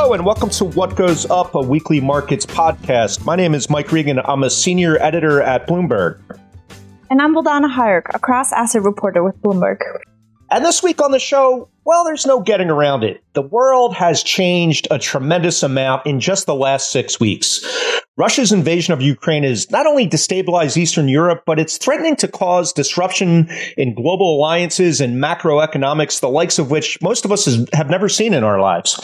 Hello, and welcome to What Goes Up, a weekly markets podcast. My name is Mike Regan. I'm a senior editor at Bloomberg. And I'm Vildana Hajric, a cross asset reporter with Bloomberg. And this week on the show, well, there's no getting around it. The world has changed a tremendous amount in just the last six weeks. Russia's invasion of Ukraine has not only destabilized Eastern Europe, but it's threatening to cause disruption in global alliances and macroeconomics, the likes of which most of us have never seen in our lives.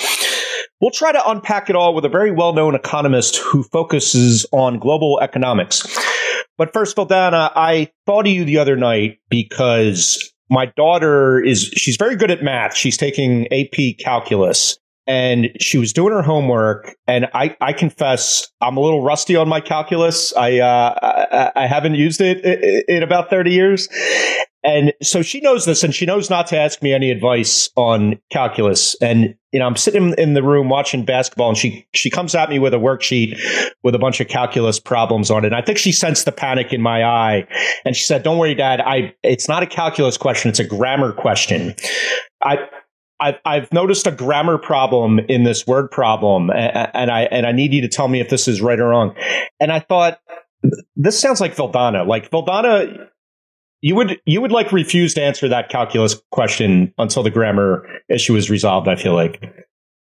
We'll try to unpack it all with a very well known economist who focuses on global economics. But first, Vildana, I thought of you the other night because my daughter is, she's very good at math. She's taking AP calculus and she was doing her homework and I, I confess I'm a little rusty on my calculus. I, uh, I, I haven't used it in about 30 years. And so she knows this and she knows not to ask me any advice on calculus. And, you know, I'm sitting in the room watching basketball and she, she comes at me with a worksheet with a bunch of calculus problems on it. And I think she sensed the panic in my eye and she said, don't worry, dad. I, it's not a calculus question. It's a grammar question. I, I've, noticed a grammar problem in this word problem, and I and I need you to tell me if this is right or wrong. And I thought this sounds like Vildana. Like Vildana, you would you would like refuse to answer that calculus question until the grammar issue is resolved. I feel like.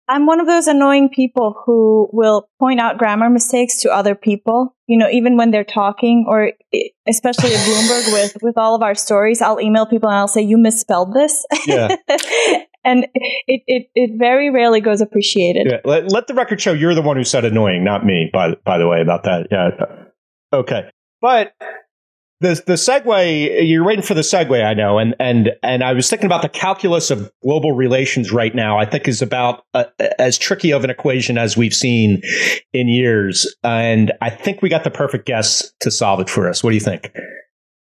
I'm one of those annoying people who will point out grammar mistakes to other people. You know, even when they're talking, or especially at Bloomberg with with all of our stories, I'll email people and I'll say, "You misspelled this." Yeah. and it, it, it very rarely goes appreciated. Yeah, let, let the record show you're the one who said annoying, not me. By by the way, about that. Yeah. Okay, but the the segue you're waiting for the segue i know and and and i was thinking about the calculus of global relations right now i think is about uh, as tricky of an equation as we've seen in years and i think we got the perfect guest to solve it for us what do you think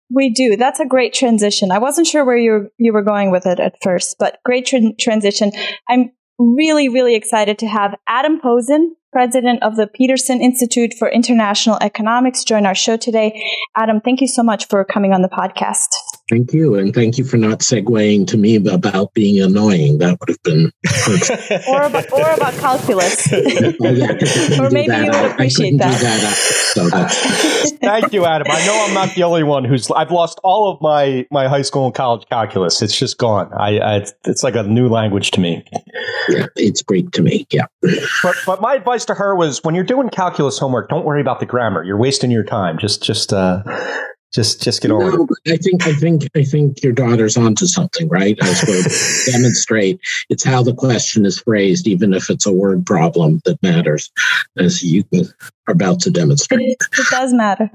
we do. That's a great transition. I wasn't sure where you you were going with it at first, but great tra- transition. I'm really really excited to have Adam Posen, president of the Peterson Institute for International Economics, join our show today. Adam, thank you so much for coming on the podcast. Thank you. And thank you for not segueing to me about being annoying. That would have been. or, about, or about calculus. oh, yeah, or maybe you would appreciate that. that so Thank you, Adam. I know I'm not the only one who's. I've lost all of my, my high school and college calculus. It's just gone. I, I It's like a new language to me. Yeah, it's Greek to me. Yeah. But, but my advice to her was when you're doing calculus homework, don't worry about the grammar. You're wasting your time. Just, just, uh, just just get over no, it. I think I think I think your daughter's onto something, right? As we demonstrate, it's how the question is phrased, even if it's a word problem that matters, as you are about to demonstrate. It, it does matter.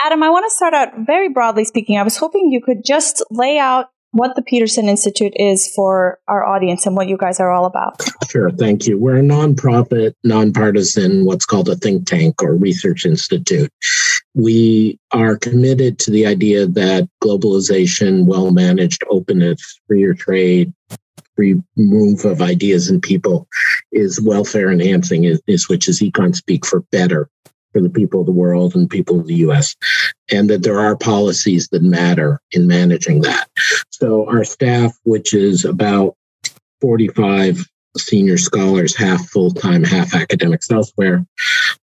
Adam, I want to start out very broadly speaking. I was hoping you could just lay out what the Peterson Institute is for our audience and what you guys are all about. Sure, thank you. We're a nonprofit, nonpartisan, what's called a think tank or research institute. We are committed to the idea that globalization, well managed openness, freer trade, free move of ideas and people is welfare enhancing, is, is which is econ speak for better for the people of the world and people of the US, and that there are policies that matter in managing that. So, our staff, which is about 45 senior scholars, half full time, half academics elsewhere,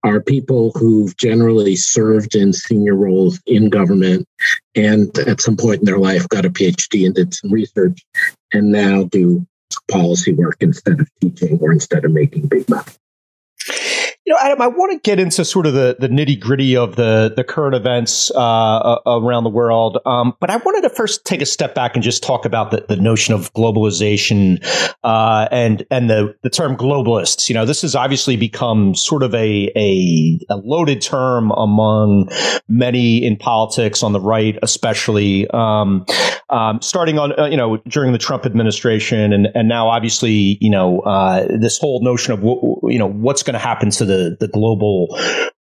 are people who've generally served in senior roles in government and at some point in their life got a PhD and did some research and now do policy work instead of teaching or instead of making big money. Know, Adam, I want to get into sort of the, the nitty gritty of the, the current events uh, around the world. Um, but I wanted to first take a step back and just talk about the, the notion of globalization uh, and and the, the term globalists. You know, this has obviously become sort of a, a, a loaded term among many in politics on the right, especially um, um, starting on, uh, you know, during the Trump administration and, and now obviously, you know, uh, this whole notion of, w- you know, what's going to happen to the, the global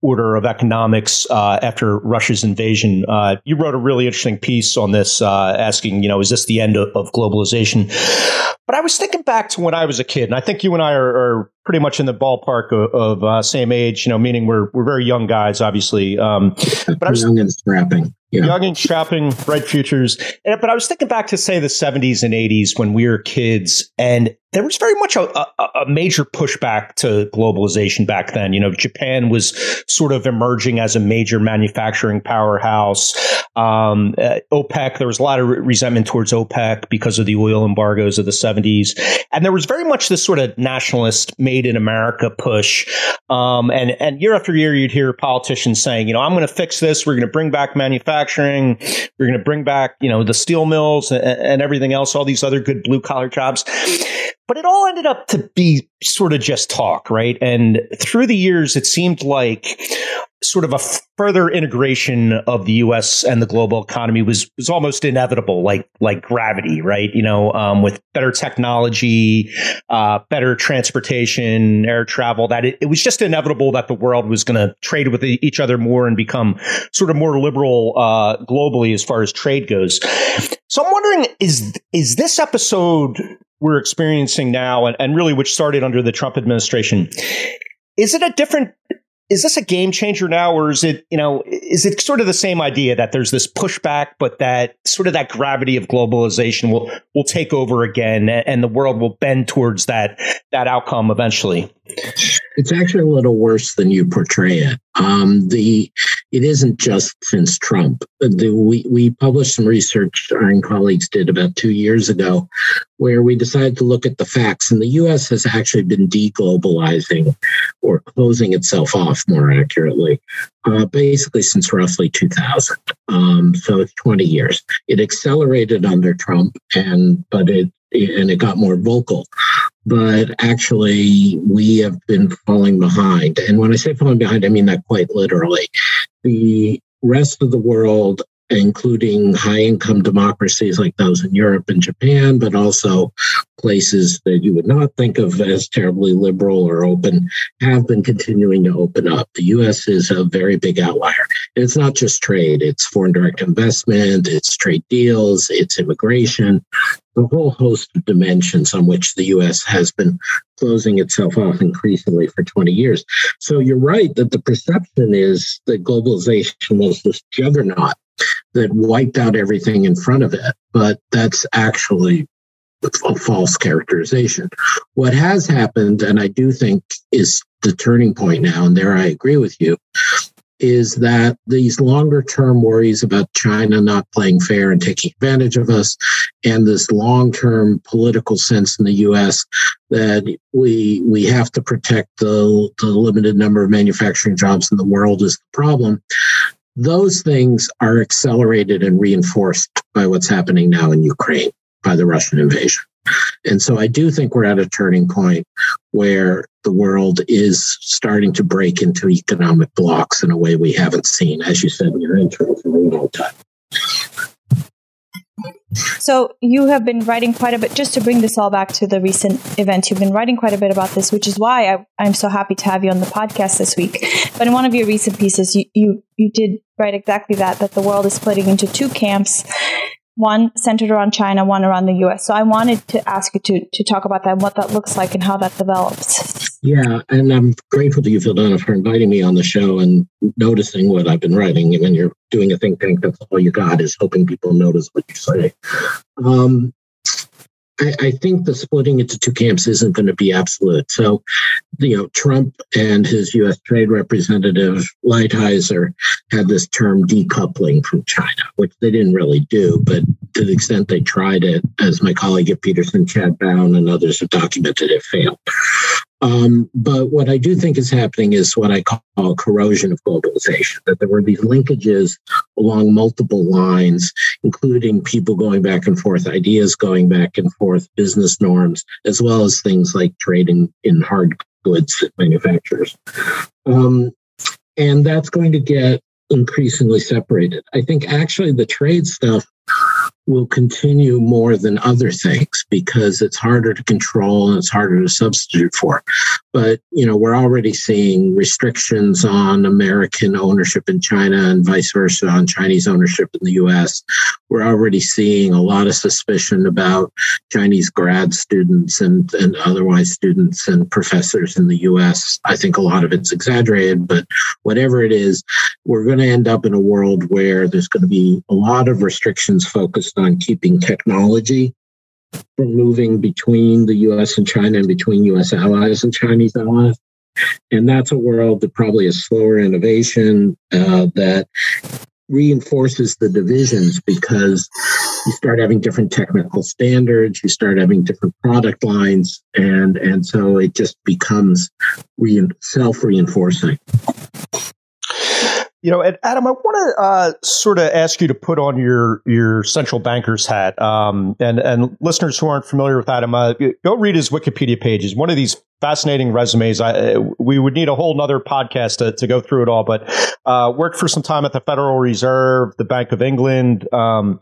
order of economics uh, after Russia's invasion. Uh, you wrote a really interesting piece on this, uh, asking, you know, is this the end of, of, globalization? But I was thinking back to when I was a kid, and I think you and I are, are pretty much in the ballpark of, of uh, same age. You know, meaning we're we're very young guys, obviously. Um, but I was young and strapping yeah. young and shopping, bright futures. But I was thinking back to say the 70s and 80s when we were kids, and there was very much a, a, a, major pushback to globalization back then. You know, Japan was sort of emerging as a major manufacturing powerhouse. Um, uh, OPEC, there was a lot of resentment towards OPEC because of the oil embargoes of the 70s. And there was very much this sort of nationalist made in America push. Um, and, and year after year, you'd hear politicians saying, you know, I'm going to fix this. We're going to bring back manufacturing. We're going to bring back, you know, the steel mills and, and everything else, all these other good blue collar jobs. But it all ended up to be sort of just talk, right? And through the years, it seemed like sort of a further integration of the U.S. and the global economy was was almost inevitable, like like gravity, right? You know, um, with better technology, uh, better transportation, air travel, that it, it, was just inevitable that the world was going to trade with each other more and become sort of more liberal uh, globally as far as trade goes. So I'm wondering, is is this episode we're experiencing now, and, and really which started under the Trump administration, is it a different is this a game changer now or is it you know is it sort of the same idea that there's this pushback but that sort of that gravity of globalization will will take over again and the world will bend towards that that outcome eventually it's actually a little worse than you portray it. Um, the it isn't just since Trump. The, we we published some research our colleagues did about two years ago, where we decided to look at the facts, and the U.S. has actually been deglobalizing or closing itself off more accurately, uh, basically since roughly 2000. Um, so it's 20 years. It accelerated under Trump, and but it and it got more vocal but actually we have been falling behind. And when I say falling behind, I mean that quite literally. The rest of the world including high income democracies like those in Europe and Japan, but also places that you would not think of as terribly liberal or open, have been continuing to open up. The US is a very big outlier. And it's not just trade, it's foreign direct investment, it's trade deals, it's immigration, the whole host of dimensions on which the US has been closing itself off increasingly for 20 years. So you're right that the perception is that globalization was this juggernaut that wiped out everything in front of it. But that's actually a false characterization. What has happened, and I do think is the turning point now, and there I agree with you, is that these longer term worries about China not playing fair and taking advantage of us, and this long term political sense in the US that we we have to protect the, the limited number of manufacturing jobs in the world is the problem. Those things are accelerated and reinforced by what's happening now in Ukraine by the Russian invasion. And so I do think we're at a turning point where the world is starting to break into economic blocks in a way we haven't seen, as you said in your intro, for a long time. So you have been writing quite a bit, just to bring this all back to the recent events, you've been writing quite a bit about this, which is why I, am so happy to have you on the podcast this week. But in one of your recent pieces, you, you, you did write exactly that, that the world is splitting into two camps, one centered around China, one around the US. So I wanted to ask you to, to talk about that and what that looks like and how that develops. Yeah, and I'm grateful to you, Vildana, for inviting me on the show and noticing what I've been writing. When you're doing a think tank, that's all you got is hoping people notice what you say. Um, I, I think the splitting into two camps isn't going to be absolute. So, you know, Trump and his U.S. Trade Representative Lighthizer had this term decoupling from China, which they didn't really do, but to the extent they tried it, as my colleague at Peterson, Chad Bown, and others have documented, it failed. Um, but what I do think is happening is what I call corrosion of globalization, that there were these linkages along multiple lines, including people going back and forth, ideas going back and forth, business norms, as well as things like trading in hard goods manufacturers. Um, and that's going to get increasingly separated. I think actually the trade stuff will continue more than other things because it's harder to control and it's harder to substitute for. But, you know, we're already seeing restrictions on American ownership in China and vice versa on Chinese ownership in the US. We're already seeing a lot of suspicion about Chinese grad students and, and otherwise students and professors in the US. I think a lot of it's exaggerated, but whatever it is, we're going to end up in a world where there's going to be a lot of restrictions focused on keeping technology from moving between the US and China and between US allies and Chinese allies. And that's a world that probably is slower innovation uh, that reinforces the divisions because you start having different technical standards, you start having different product lines, and and so it just becomes re- self reinforcing. You know, and Adam, I want to uh, sort of ask you to put on your your central banker's hat. Um, and and listeners who aren't familiar with Adam, uh, go read his Wikipedia pages. One of these fascinating resumes. I, we would need a whole nother podcast to, to go through it all, but uh, worked for some time at the Federal Reserve, the Bank of England. Um,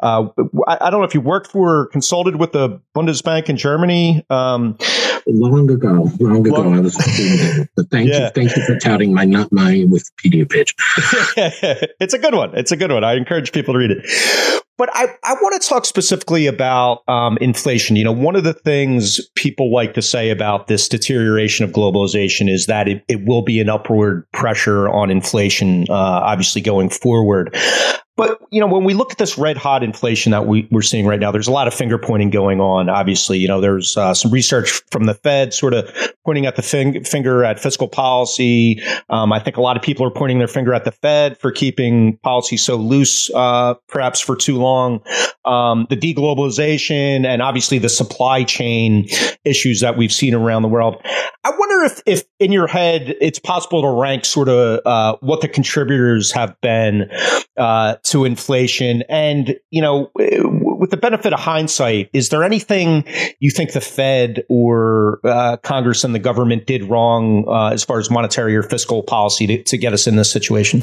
uh, I, I, don't know if you worked for, consulted with the Bundesbank in Germany. Um, long ago, long ago, long, I was. But thank yeah. you, thank you for touting my not my Wikipedia page. it's a good one. It's a good one. I encourage people to read it. But I, I want to talk specifically about um, inflation. You know, one of the things people like to say about this deterioration of globalization is that it, it will be an upward pressure on inflation, uh, obviously going forward. But you know, when we look at this red hot inflation that we, are seeing right now, there's a lot of finger pointing going on. Obviously, you know, there's uh, some research from the Fed sort of pointing at the fing- finger at fiscal policy. Um, I think a lot of people are pointing their finger at the Fed for keeping policy so loose, uh, perhaps for too long. Um, the deglobalization and obviously the supply chain issues that we've seen around the world. I wonder if, if in your head it's possible to rank sort of uh, what the contributors have been uh, to inflation. And, you know, with the benefit of hindsight, is there anything you think the Fed or uh, Congress and the government did wrong uh, as far as monetary or fiscal policy to, to get us in this situation?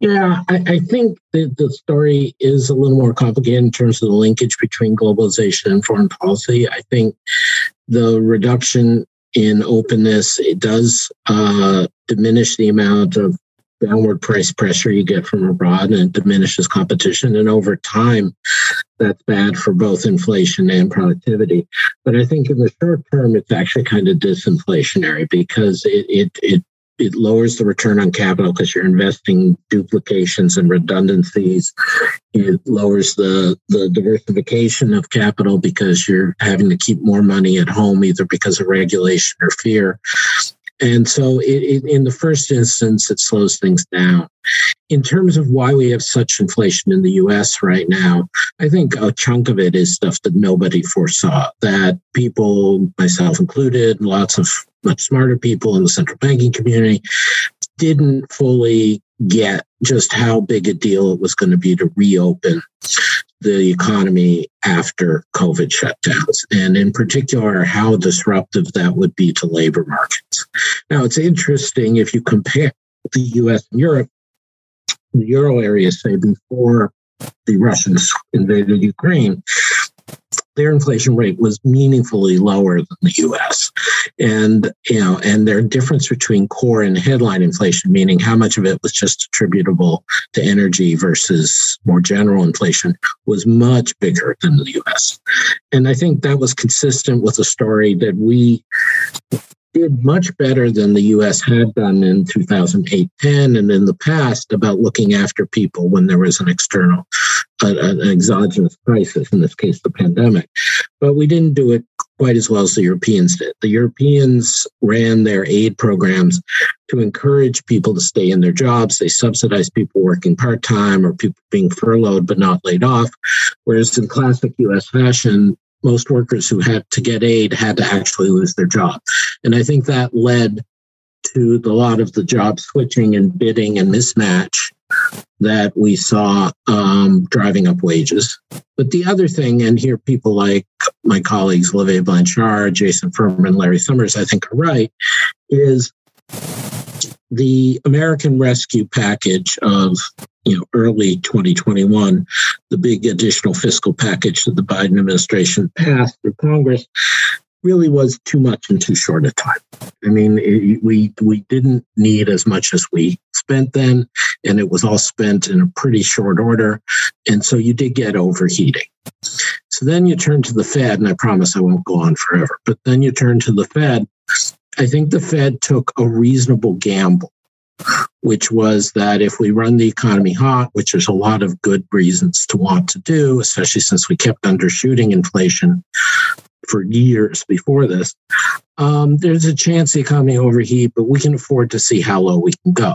Yeah, I, I think the, the story is a little more complicated in terms of the linkage between globalization and foreign policy. I think the reduction in openness it does uh, diminish the amount of downward price pressure you get from abroad and it diminishes competition. And over time, that's bad for both inflation and productivity. But I think in the short term, it's actually kind of disinflationary because it, it, it it lowers the return on capital because you're investing duplications and redundancies. It lowers the, the diversification of capital because you're having to keep more money at home, either because of regulation or fear. And so, it, it, in the first instance, it slows things down. In terms of why we have such inflation in the US right now, I think a chunk of it is stuff that nobody foresaw, that people, myself included, lots of much smarter people in the central banking community, didn't fully get just how big a deal it was going to be to reopen the economy after COVID shutdowns, and in particular, how disruptive that would be to labor markets. Now, it's interesting if you compare the US and Europe, the Euro area, say, before the Russians invaded Ukraine, their inflation rate was meaningfully lower than the US. And, you know, and their difference between core and headline inflation, meaning how much of it was just attributable to energy versus more general inflation, was much bigger than the US. And I think that was consistent with a story that we did much better than the US had done in 2008 10 and in the past about looking after people when there was an external, an exogenous crisis, in this case, the pandemic. But we didn't do it quite as well as the Europeans did. The Europeans ran their aid programs to encourage people to stay in their jobs. They subsidized people working part time or people being furloughed but not laid off. Whereas in classic US fashion, most workers who had to get aid had to actually lose their job. And I think that led to a lot of the job switching and bidding and mismatch that we saw um, driving up wages. But the other thing, and here people like my colleagues Olivier Blanchard, Jason Furman, Larry Summers, I think are right, is the American Rescue Package of you know early 2021, the big additional fiscal package that the Biden administration passed through Congress really was too much in too short a time. I mean, it, we we didn't need as much as we spent then, and it was all spent in a pretty short order, and so you did get overheating. So then you turn to the Fed, and I promise I won't go on forever. But then you turn to the Fed. I think the Fed took a reasonable gamble which was that if we run the economy hot, which there's a lot of good reasons to want to do, especially since we kept undershooting inflation for years before this, um, there's a chance the economy overheat, but we can afford to see how low we can go.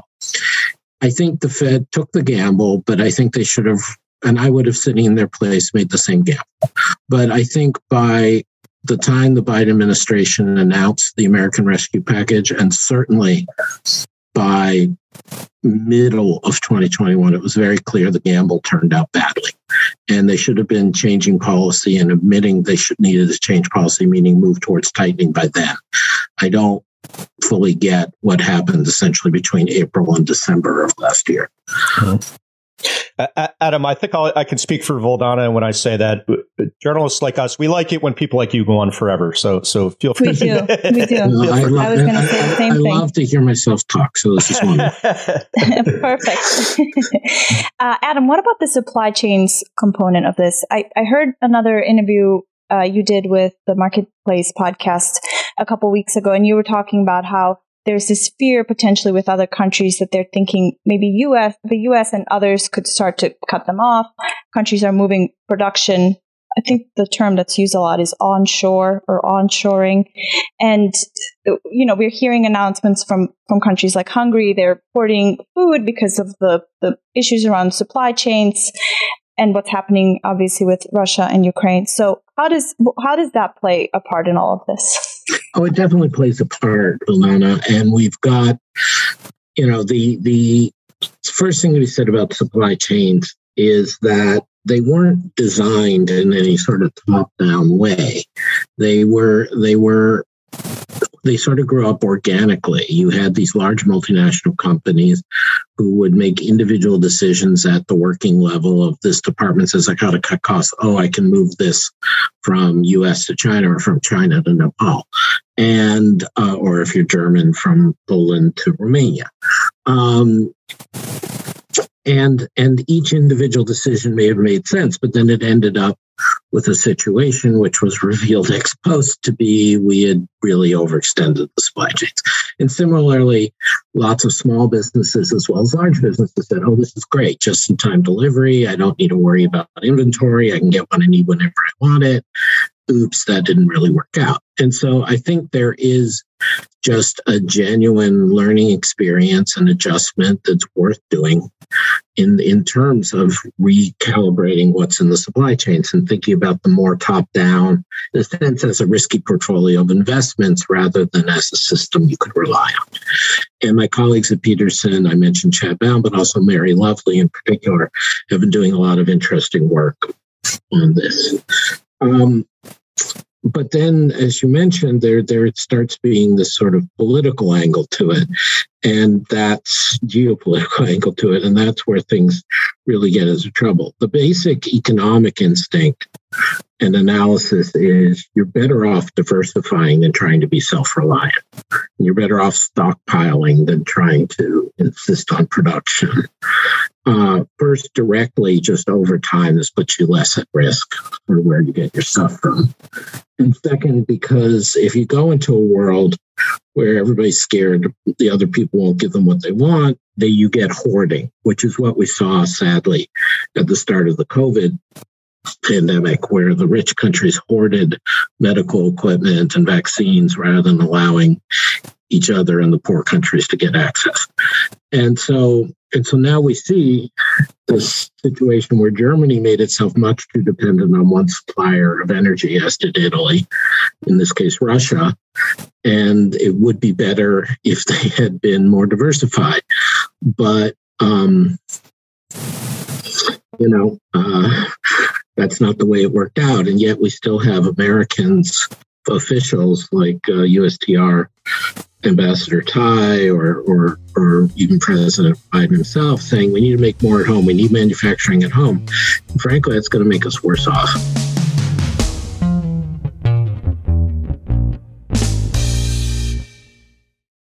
I think the Fed took the gamble, but I think they should have, and I would have sitting in their place made the same gamble. But I think by the time the Biden administration announced the American Rescue Package, and certainly by middle of 2021, it was very clear the gamble turned out badly. And they should have been changing policy and admitting they should needed to change policy, meaning move towards tightening by then. I don't fully get what happened essentially between April and December of last year. Mm-hmm. Adam, I think I'll, i can speak for Vildana when I say that journalists like us, we like it when people like you go on forever. So, so feel free. We do. we do. I, love, I was going to say the same I, thing. I love to hear myself talk. So this is wonderful. Perfect. uh, Adam, what about the supply chains component of this? I, I heard another interview uh, you did with the Marketplace podcast a couple weeks ago, and you were talking about how there's this fear potentially with other countries that they're thinking maybe US, the US and others could start to cut them off. Countries are moving production. I think the term that's used a lot is onshore or onshoring. And, you know, we're hearing announcements from, from countries like Hungary. They're importing food because of the, the issues around supply chains and what's happening obviously with Russia and Ukraine. So how does, how does that play a part in all of this? Oh, it definitely plays a part, Ilana. And we've got, you know, the the first thing we said about supply chains is that they weren't designed in any sort of top-down way. They were they were they sort of grew up organically. You had these large multinational companies who would make individual decisions at the working level of this department says, I got to cut costs. Oh, I can move this from US to China or from China to Nepal. And, uh, or if you're German, from Poland to Romania. Um, and and each individual decision may have made sense but then it ended up with a situation which was revealed ex post to be we had really overextended the supply chains. And similarly lots of small businesses as well as large businesses said oh this is great just in time delivery. I don't need to worry about inventory. I can get what i need whenever i want it. Oops that didn't really work out. And so i think there is just a genuine learning experience and adjustment that's worth doing in in terms of recalibrating what's in the supply chains and thinking about the more top down in a sense as a risky portfolio of investments rather than as a system you could rely on. And my colleagues at peterson i mentioned chad Bown, but also mary lovely in particular have been doing a lot of interesting work on this. Um, but then, as you mentioned, there there starts being this sort of political angle to it, and that's geopolitical angle to it, and that's where things really get into trouble. The basic economic instinct and analysis is you're better off diversifying than trying to be self-reliant. You're better off stockpiling than trying to insist on production. Uh, first, directly, just over time, this puts you less at risk for where you get your stuff from. And second, because if you go into a world where everybody's scared the other people won't give them what they want, then you get hoarding, which is what we saw sadly at the start of the COVID pandemic, where the rich countries hoarded medical equipment and vaccines rather than allowing each other and the poor countries to get access. And so and so now we see this situation where Germany made itself much too dependent on one supplier of energy, as did Italy, in this case, Russia. And it would be better if they had been more diversified. But, um, you know, uh, that's not the way it worked out. And yet we still have Americans, officials like uh, USTR Ambassador Tai or, or, or even President Biden himself saying we need to make more at home. We need manufacturing at home. And frankly, that's going to make us worse off.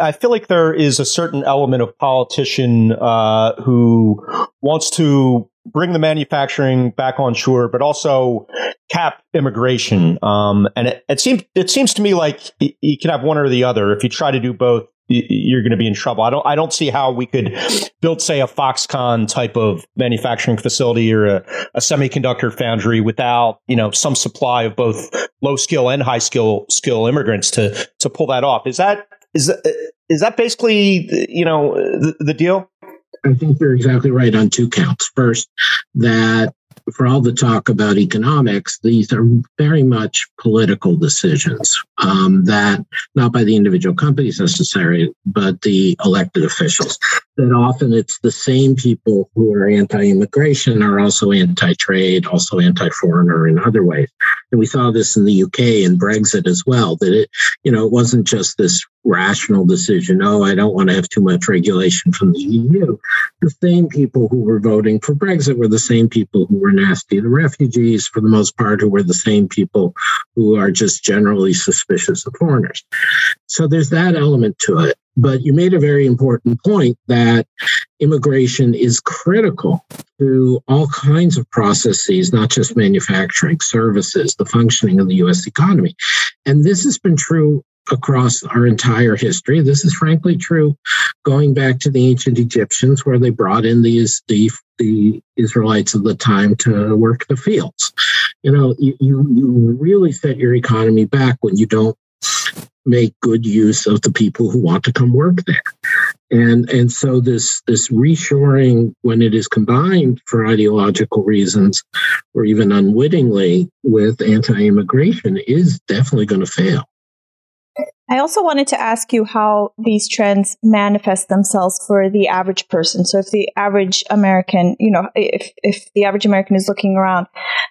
I feel like there is a certain element of politician uh, who wants to bring the manufacturing back on shore, but also cap immigration. Um, and it, it seems it seems to me like you can have one or the other. If you try to do both, you're going to be in trouble. I don't I don't see how we could build, say, a Foxconn type of manufacturing facility or a, a semiconductor foundry without you know some supply of both low skill and high skill skill immigrants to to pull that off. Is that is that, is that basically you know the, the deal? I think you're exactly right on two counts. First, that for all the talk about economics, these are very much political decisions um, that not by the individual companies necessarily, but the elected officials. That often it's the same people who are anti-immigration are also anti-trade, also anti-foreigner in other ways. And we saw this in the UK and Brexit as well. That it, you know, it wasn't just this rational decision. Oh, I don't want to have too much regulation from the EU. The same people who were voting for Brexit were the same people who were nasty. The refugees, for the most part, who were the same people who are just generally suspicious of foreigners. So there's that element to it. But you made a very important point that immigration is critical to all kinds of processes, not just manufacturing, services, the functioning of the US economy. And this has been true across our entire history. This is frankly true going back to the ancient Egyptians, where they brought in these the, the Israelites of the time to work the fields. You know, you, you, you really set your economy back when you don't make good use of the people who want to come work there. And and so this this reshoring when it is combined for ideological reasons or even unwittingly with anti-immigration is definitely going to fail. I also wanted to ask you how these trends manifest themselves for the average person. So, if the average American, you know, if, if the average American is looking around,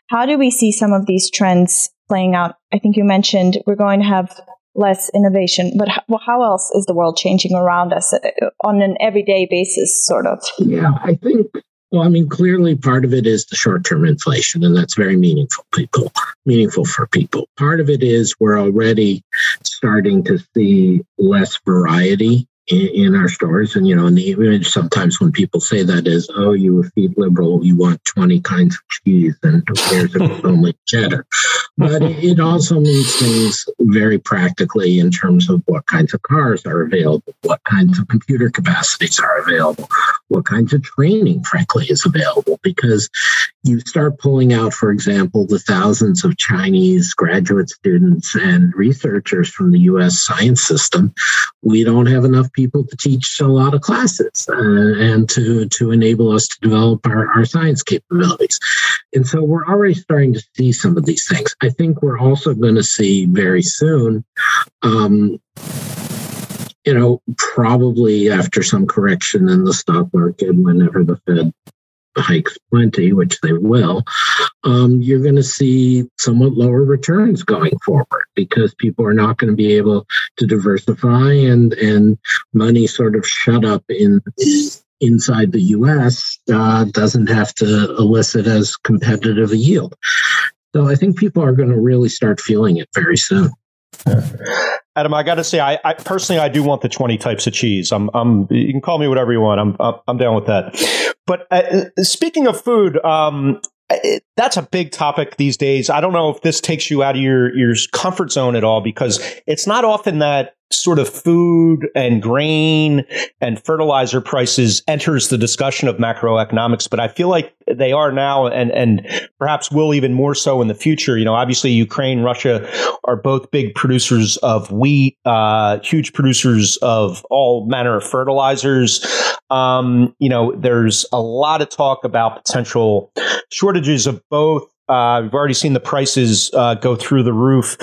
how do we see some of these trends playing out? I think you mentioned we're going to have less innovation, but how, how else is the world changing around us uh, on an everyday basis, sort of? Yeah, I think well, I mean, clearly part of it is the short-term inflation, and that's very meaningful people, meaningful for people. Part of it is we're already starting to see less variety in, in our stores. And, you know, and the image sometimes when people say that is, oh, you a feed liberal, you want 20 kinds of cheese, and who cares if only cheddar. But it also means things very practically in terms of what kinds of cars are available, what kinds of computer capacities are available, what kinds of training, frankly, is available. Because you start pulling out, for example, the thousands of Chinese graduate students and researchers from the US science system. We don't have enough people to teach a lot of classes uh, and to, to enable us to develop our, our science capabilities. And so we're already starting to see some of these things. I think we're also going to see very soon. Um, you know, probably after some correction in the stock market, whenever the Fed hikes plenty, which they will, um, you're going to see somewhat lower returns going forward because people are not going to be able to diversify and and money sort of shut up in inside the U.S. Uh, doesn't have to elicit as competitive a yield. So I think people are going to really start feeling it very soon. Adam, I got to say, I, I, personally, I do want the twenty types of cheese. I'm, I'm, you can call me whatever you want. I'm, I'm down with that. But uh, speaking of food, um, it, that's a big topic these days. I don't know if this takes you out of your your comfort zone at all because it's not often that sort of food and grain and fertilizer prices enters the discussion of macroeconomics, but I feel like they are now and, and perhaps will even more so in the future. You know, obviously Ukraine, Russia are both big producers of wheat, uh, huge producers of all manner of fertilizers. Um, you know, there's a lot of talk about potential shortages of both. Uh, we've already seen the prices uh, go through the roof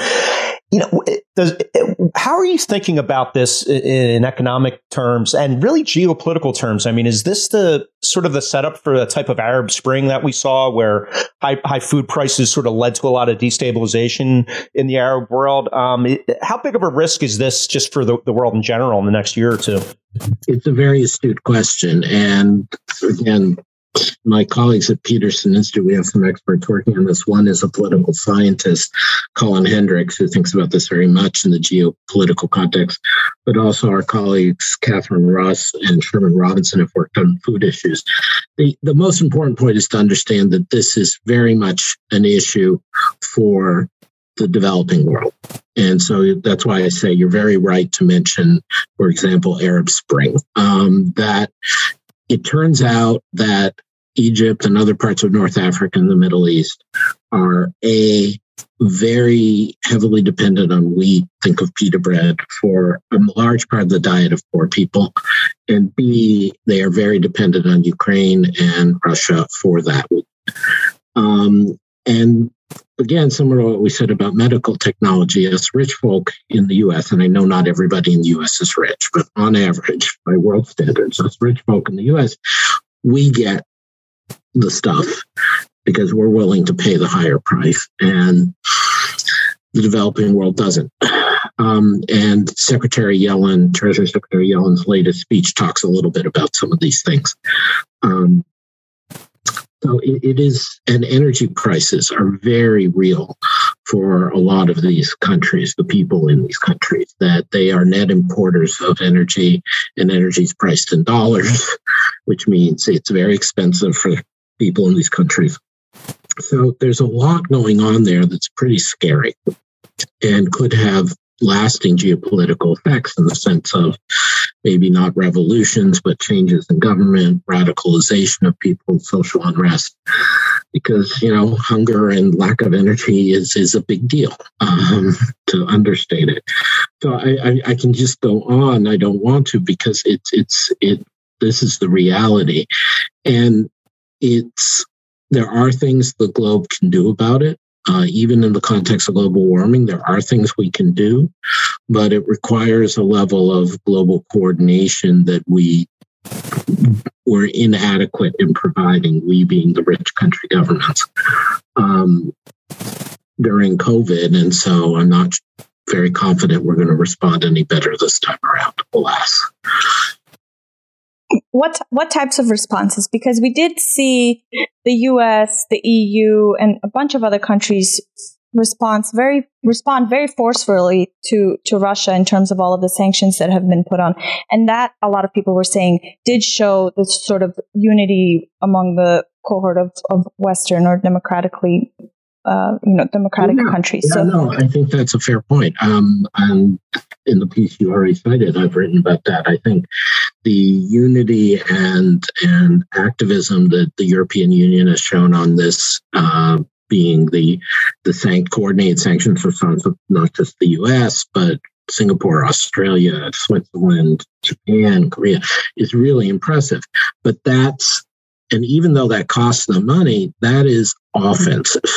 you know, does, how are you thinking about this in economic terms and really geopolitical terms? I mean, is this the sort of the setup for the type of Arab Spring that we saw, where high, high food prices sort of led to a lot of destabilization in the Arab world? Um, how big of a risk is this just for the, the world in general in the next year or two? It's a very astute question, and again, my colleagues at Peterson Institute, we have some experts working on this. One is a political scientist, Cullen Hendrix, who thinks about this very much in the geopolitical context, but also our colleagues, Catherine Ross and Sherman Robinson, have worked on food issues. The, the most important point is to understand that this is very much an issue for the developing world. And so that's why I say you're very right to mention, for example, Arab Spring. Um, that it turns out that Egypt and other parts of North Africa and the Middle East are a very heavily dependent on wheat, think of pita bread, for a large part of the diet of poor people. And B, they are very dependent on Ukraine and Russia for that. Um, and again, similar to what we said about medical technology, as rich folk in the US, and I know not everybody in the US is rich, but on average, by world standards, as rich folk in the US, we get the stuff because we're willing to pay the higher price. And the developing world doesn't. Um, and Secretary Yellen, Treasury Secretary Yellen's latest speech talks a little bit about some of these things. Um, so it, it is, and energy prices are very real for a lot of these countries, the people in these countries, that they are net importers of energy, and energy is priced in dollars, which means it's very expensive for people in these countries. So there's a lot going on there that's pretty scary and could have lasting geopolitical effects in the sense of maybe not revolutions, but changes in government, radicalization of people, social unrest. Because you know, hunger and lack of energy is is a big deal. Um, to understate it, so I, I, I can just go on. I don't want to because it's it's it. This is the reality, and it's there are things the globe can do about it. Uh, even in the context of global warming, there are things we can do, but it requires a level of global coordination that we were inadequate in providing, we being the rich country governments, um, during COVID. And so I'm not very confident we're going to respond any better this time around, alas what what types of responses? Because we did see the U.S., the EU, and a bunch of other countries response very respond very forcefully to to Russia in terms of all of the sanctions that have been put on, and that a lot of people were saying did show this sort of unity among the cohort of, of Western or democratically uh, you know democratic yeah, countries. Yeah, so no, I think that's a fair point. Um, and in the piece you already cited, I've written about that. I think the unity and and activism that the European Union has shown on this. Uh, being the the sanct- coordinated sanctions response of not just the U.S. but Singapore, Australia, Switzerland, Japan, Korea is really impressive. But that's and even though that costs them money, that is offensive.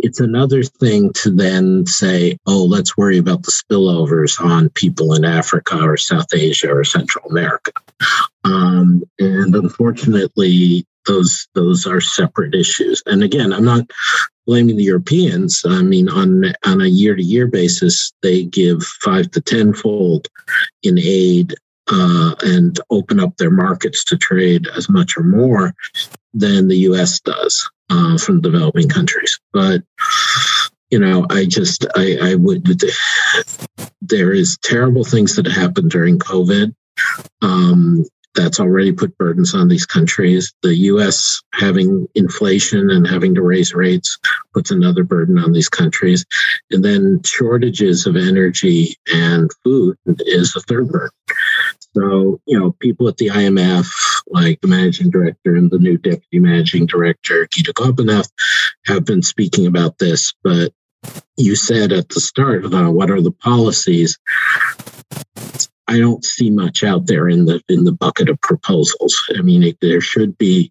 It's another thing to then say, oh, let's worry about the spillovers on people in Africa or South Asia or Central America. Um, and unfortunately, those those are separate issues. And again, I'm not blaming the Europeans. I mean, on on a year to year basis, they give five to tenfold in aid uh, and open up their markets to trade as much or more than the U.S. does uh, from developing countries. But you know, I just I, I would. There is terrible things that happened during COVID. Um, that's already put burdens on these countries. The US having inflation and having to raise rates puts another burden on these countries. And then shortages of energy and food is the third burden. So, you know, people at the IMF, like the managing director and the new deputy managing director, Gita Gopinath, have been speaking about this. But you said at the start, uh, what are the policies? I don't see much out there in the in the bucket of proposals. I mean, it, there should be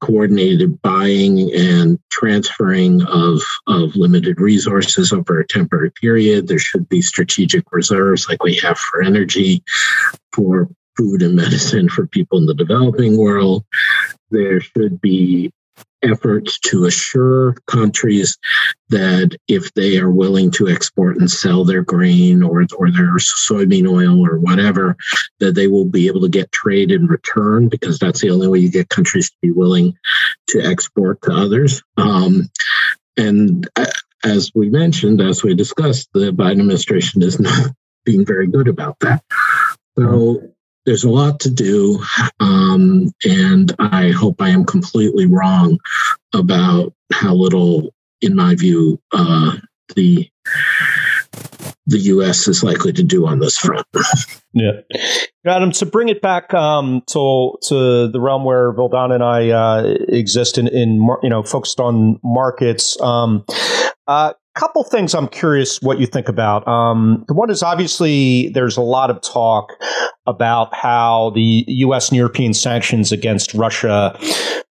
coordinated buying and transferring of, of limited resources over a temporary period. There should be strategic reserves like we have for energy, for food and medicine for people in the developing world. There should be efforts to assure countries that if they are willing to export and sell their grain or, or their soybean oil or whatever, that they will be able to get trade in return because that's the only way you get countries to be willing to export to others. Um, and as we mentioned, as we discussed, the Biden administration is not being very good about that. So there's a lot to do, um, and I hope I am completely wrong about how little, in my view, uh, the the U.S. is likely to do on this front. Yeah, Adam. To bring it back um, to to the realm where Vildana and I uh, exist in, in you know focused on markets. Um, uh, couple things I'm curious what you think about. Um, the one is obviously there's a lot of talk about how the U.S. and European sanctions against Russia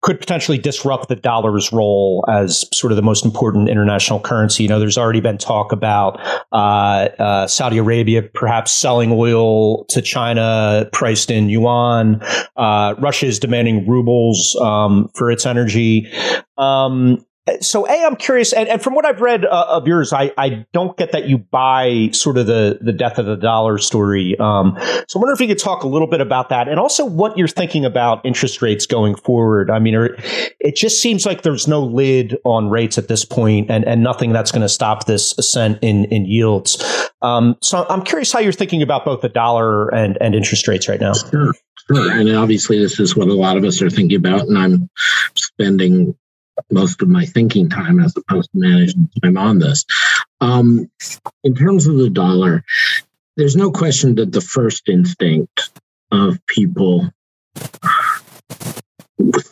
could potentially disrupt the dollar's role as sort of the most important international currency. You know, there's already been talk about uh, uh, Saudi Arabia perhaps selling oil to China priced in yuan. Uh, Russia is demanding rubles um, for its energy. Um, so a i'm curious and, and from what i've read uh, of yours I, I don't get that you buy sort of the the death of the dollar story um, so i wonder if you could talk a little bit about that and also what you're thinking about interest rates going forward i mean are, it just seems like there's no lid on rates at this point and, and nothing that's going to stop this ascent in, in yields um, so i'm curious how you're thinking about both the dollar and, and interest rates right now sure Sure. And obviously, this is what a lot of us are thinking about. And I'm spending most of my thinking time as opposed to managing time on this. Um, in terms of the dollar, there's no question that the first instinct of people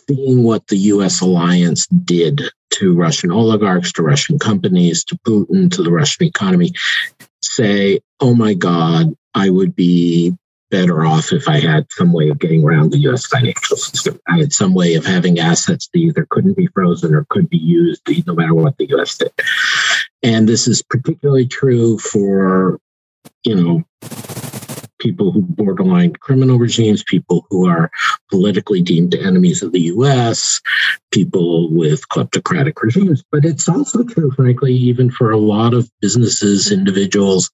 seeing what the US alliance did to Russian oligarchs, to Russian companies, to Putin, to the Russian economy, say, oh my God, I would be better off if I had some way of getting around the US financial system. I had some way of having assets that either couldn't be frozen or could be used no matter what the US did. And this is particularly true for, you know, people who borderline criminal regimes, people who are politically deemed enemies of the US, people with kleptocratic regimes. But it's also true, frankly, even for a lot of businesses, individuals,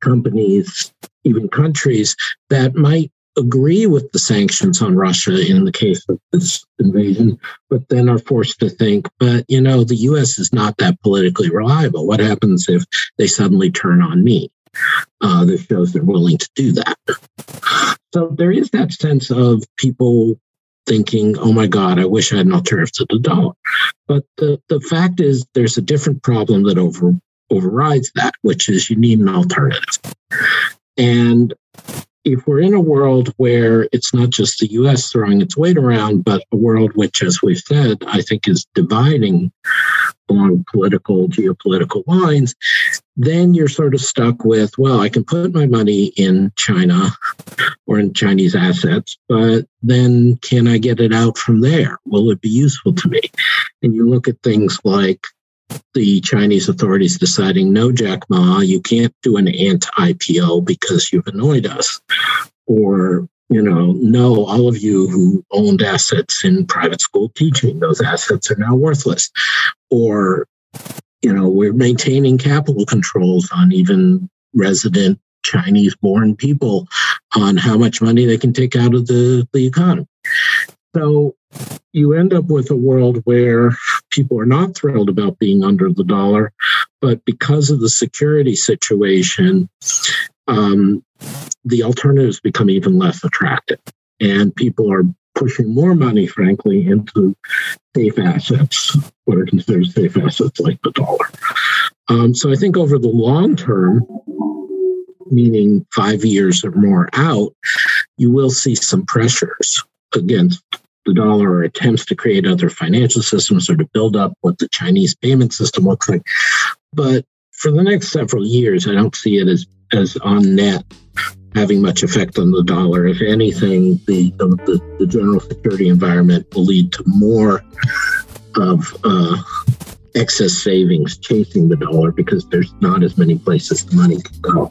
companies, even countries that might agree with the sanctions on Russia in the case of this invasion, but then are forced to think, but you know, the US is not that politically reliable. What happens if they suddenly turn on me? Uh, this shows they're willing to do that. So there is that sense of people thinking, oh my God, I wish I had an alternative to the dollar. But the, the fact is, there's a different problem that over, overrides that, which is you need an alternative. And if we're in a world where it's not just the US throwing its weight around, but a world which, as we've said, I think is dividing along political, geopolitical lines, then you're sort of stuck with, well, I can put my money in China or in Chinese assets, but then can I get it out from there? Will it be useful to me? And you look at things like the Chinese authorities deciding, no, Jack Ma, you can't do an ant IPO because you've annoyed us. Or, you know, no, all of you who owned assets in private school teaching, those assets are now worthless. Or, you know, we're maintaining capital controls on even resident Chinese born people on how much money they can take out of the, the economy. So you end up with a world where people are not thrilled about being under the dollar, but because of the security situation, um, the alternatives become even less attractive. And people are pushing more money, frankly, into safe assets, what are considered safe assets like the dollar. Um, so I think over the long term, meaning five years or more out, you will see some pressures against the dollar or attempts to create other financial systems or to build up what the Chinese payment system looks like. But for the next several years, I don't see it as, as on net having much effect on the dollar. If anything, the, the, the general security environment will lead to more of uh, excess savings chasing the dollar because there's not as many places the money can go.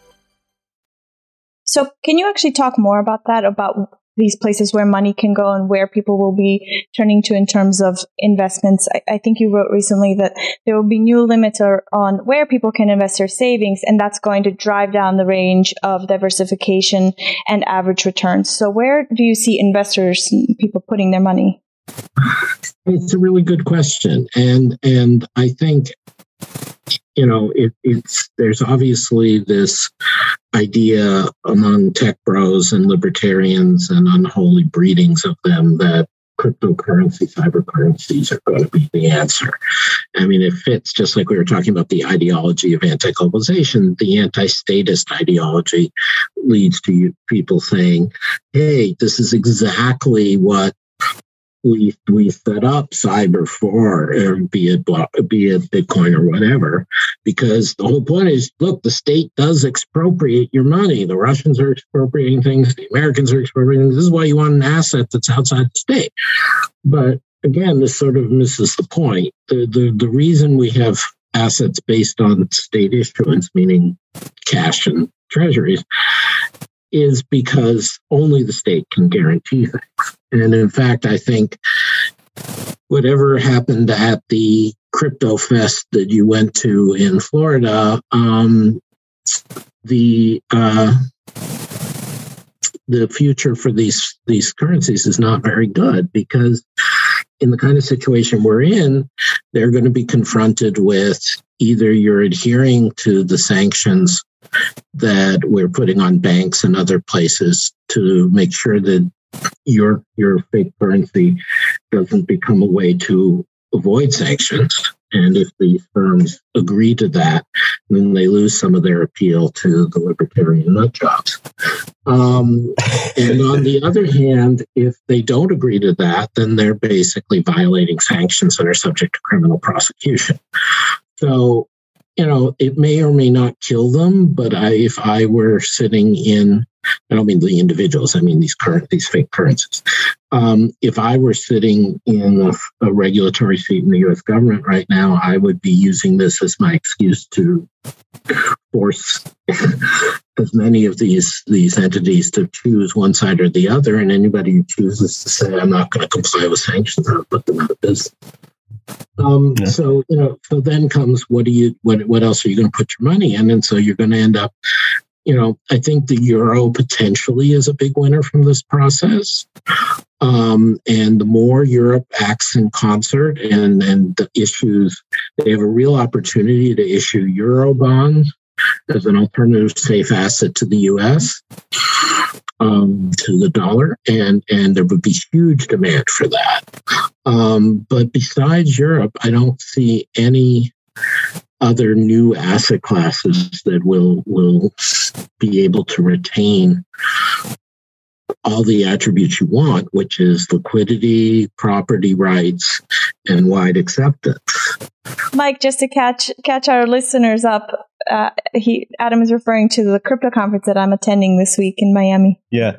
So, can you actually talk more about that? About these places where money can go and where people will be turning to in terms of investments. I, I, think you wrote recently that there will be new limits on where people can invest their savings, and that's going to drive down the range of diversification and average returns. So, where do you see investors, people putting their money? It's a really good question, and and I think you know, it, it's there's obviously this idea among tech bros and libertarians and unholy breedings of them that cryptocurrency, cyber currencies are going to be the answer. I mean, it fits just like we were talking about the ideology of anti globalization. The anti statist ideology leads to people saying, hey, this is exactly what we we set up cyber for uh, be it be it bitcoin or whatever because the whole point is look the state does expropriate your money. The russians are expropriating things the americans are expropriating things. this is why you want an asset that's outside the state. But again this sort of misses the point. The the, the reason we have assets based on state issuance meaning cash and treasuries is because only the state can guarantee things. And in fact, I think whatever happened at the crypto fest that you went to in Florida, um, the uh, the future for these these currencies is not very good because in the kind of situation we're in, they're going to be confronted with either you're adhering to the sanctions that we're putting on banks and other places to make sure that your your fake currency doesn't become a way to avoid sanctions. And if these firms agree to that, then they lose some of their appeal to the libertarian nut jobs. Um, and on the other hand, if they don't agree to that, then they're basically violating sanctions and are subject to criminal prosecution. So you know, it may or may not kill them, but I, if I were sitting in, I don't mean the individuals, I mean these current, these fake currencies. Um, if I were sitting in a, a, regulatory seat in the U.S. government right now, I would be using this as my excuse to force as many of these these entities to choose one side or the other, and anybody who chooses to say I'm not going to comply with sanctions, I'll put them out of business. Um, yeah. So you know, so then comes what do you what what else are you going to put your money in? And so you're going to end up, you know, I think the euro potentially is a big winner from this process. Um, and the more Europe acts in concert and and the issues, they have a real opportunity to issue euro bonds as an alternative safe asset to the U.S. Um, to the dollar, and and there would be huge demand for that. Um, but besides Europe, I don't see any other new asset classes that will will be able to retain all the attributes you want, which is liquidity, property rights, and wide acceptance. Mike, just to catch catch our listeners up, uh, he Adam is referring to the crypto conference that I'm attending this week in Miami. Yeah,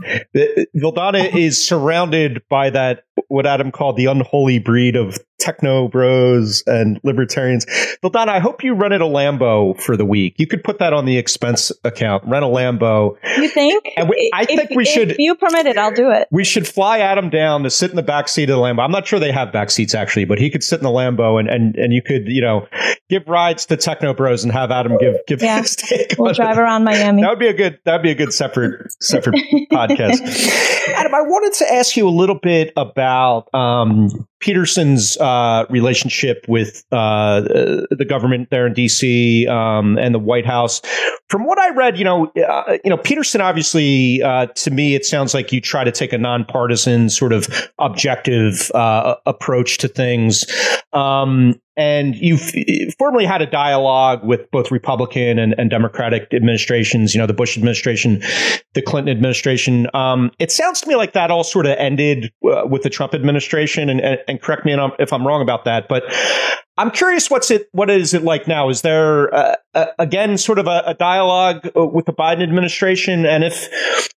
Vildana is surrounded by that what Adam called the unholy breed of techno bros and libertarians. Vildana, I hope you rented a Lambo for the week. You could put that on the expense account. Rent a Lambo. You think? We, I think we should. If you permit it, I'll do it. We should fly Adam down to sit in the back seat of the Lambo. I'm not sure they have back seats actually, but he could sit in the Lambo and and and you could you know give rides to techno bros and have Adam give give yeah. his take. We'll drive it. around Miami. That would be a good. That would be a good separate separate podcast. Adam, I wanted to ask you a little bit about um, Peterson's uh, relationship with uh, the government there in D.C. Um, and the White House. From what I read, you know, uh, you know, Peterson obviously, uh, to me, it sounds like you try to take a nonpartisan, sort of objective uh, approach to things. Um, and you've formerly had a dialogue with both Republican and, and, Democratic administrations, you know, the Bush administration, the Clinton administration. Um, it sounds to me like that all sort of ended uh, with the Trump administration. And, and, and correct me if I'm wrong about that. But I'm curious, what's it? What is it like now? Is there uh, uh, again sort of a, a, dialogue uh, with the Biden administration? And if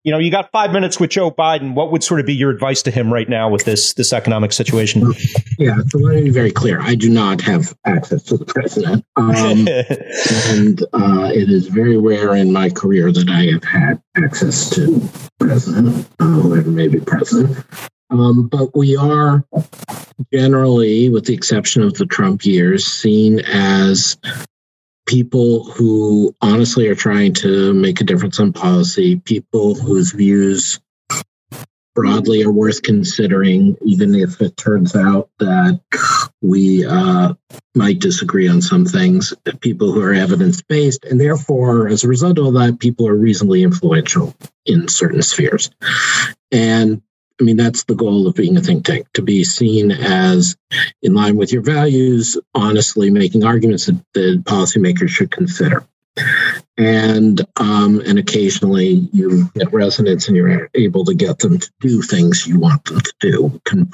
you know you got five minutes with Joe Biden, what would sort of be your advice to him right now with this this economic situation? Yeah, so let me be very clear. I do not have access to the president, um, and uh, it is very rare in my career that I have had access to president, uh, whoever may be president. Um, but we are generally, with the exception of the Trump years, seen as people who honestly are trying to make a difference on policy, people whose views broadly are worth considering, even if it turns out that we uh, might disagree on some things, people who are evidence based. And therefore, as a result of that, people are reasonably influential in certain spheres. And I mean, that's the goal of being a think tank to be seen as in line with your values, honestly making arguments that the policymakers should consider. and um, and occasionally you get resonance and you're able to get them to do things you want them to do can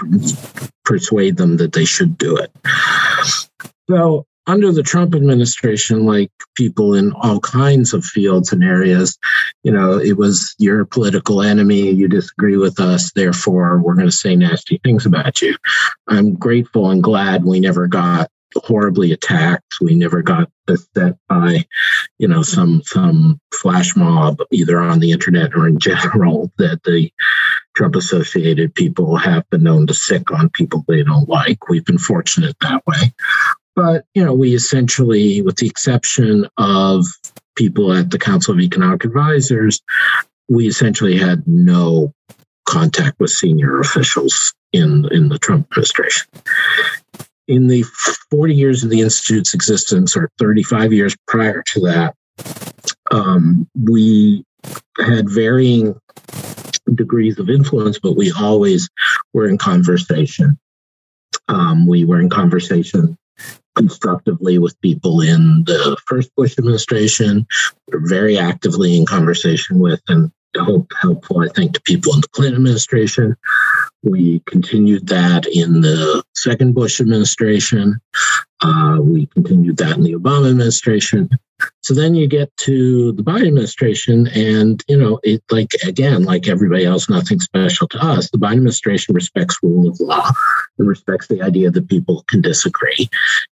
persuade them that they should do it so under the Trump administration, like people in all kinds of fields and areas, you know, it was your political enemy, you disagree with us, therefore we're going to say nasty things about you. I'm grateful and glad we never got horribly attacked. We never got beset by, you know, some some flash mob either on the internet or in general that the Trump associated people have been known to sic on people they don't like. We've been fortunate that way. But, you know, we essentially, with the exception of people at the Council of Economic Advisors, we essentially had no contact with senior officials in, in the Trump administration. In the 40 years of the Institute's existence, or 35 years prior to that, um, we had varying degrees of influence, but we always were in conversation. Um, we were in conversation constructively with people in the first Bush administration. Very actively in conversation with and hope helpful, I think, to people in the Clinton administration. We continued that in the second Bush administration. Uh, we continued that in the Obama administration. So then you get to the Biden administration, and you know, it like again, like everybody else, nothing special to us. The Biden administration respects rule of law and respects the idea that people can disagree,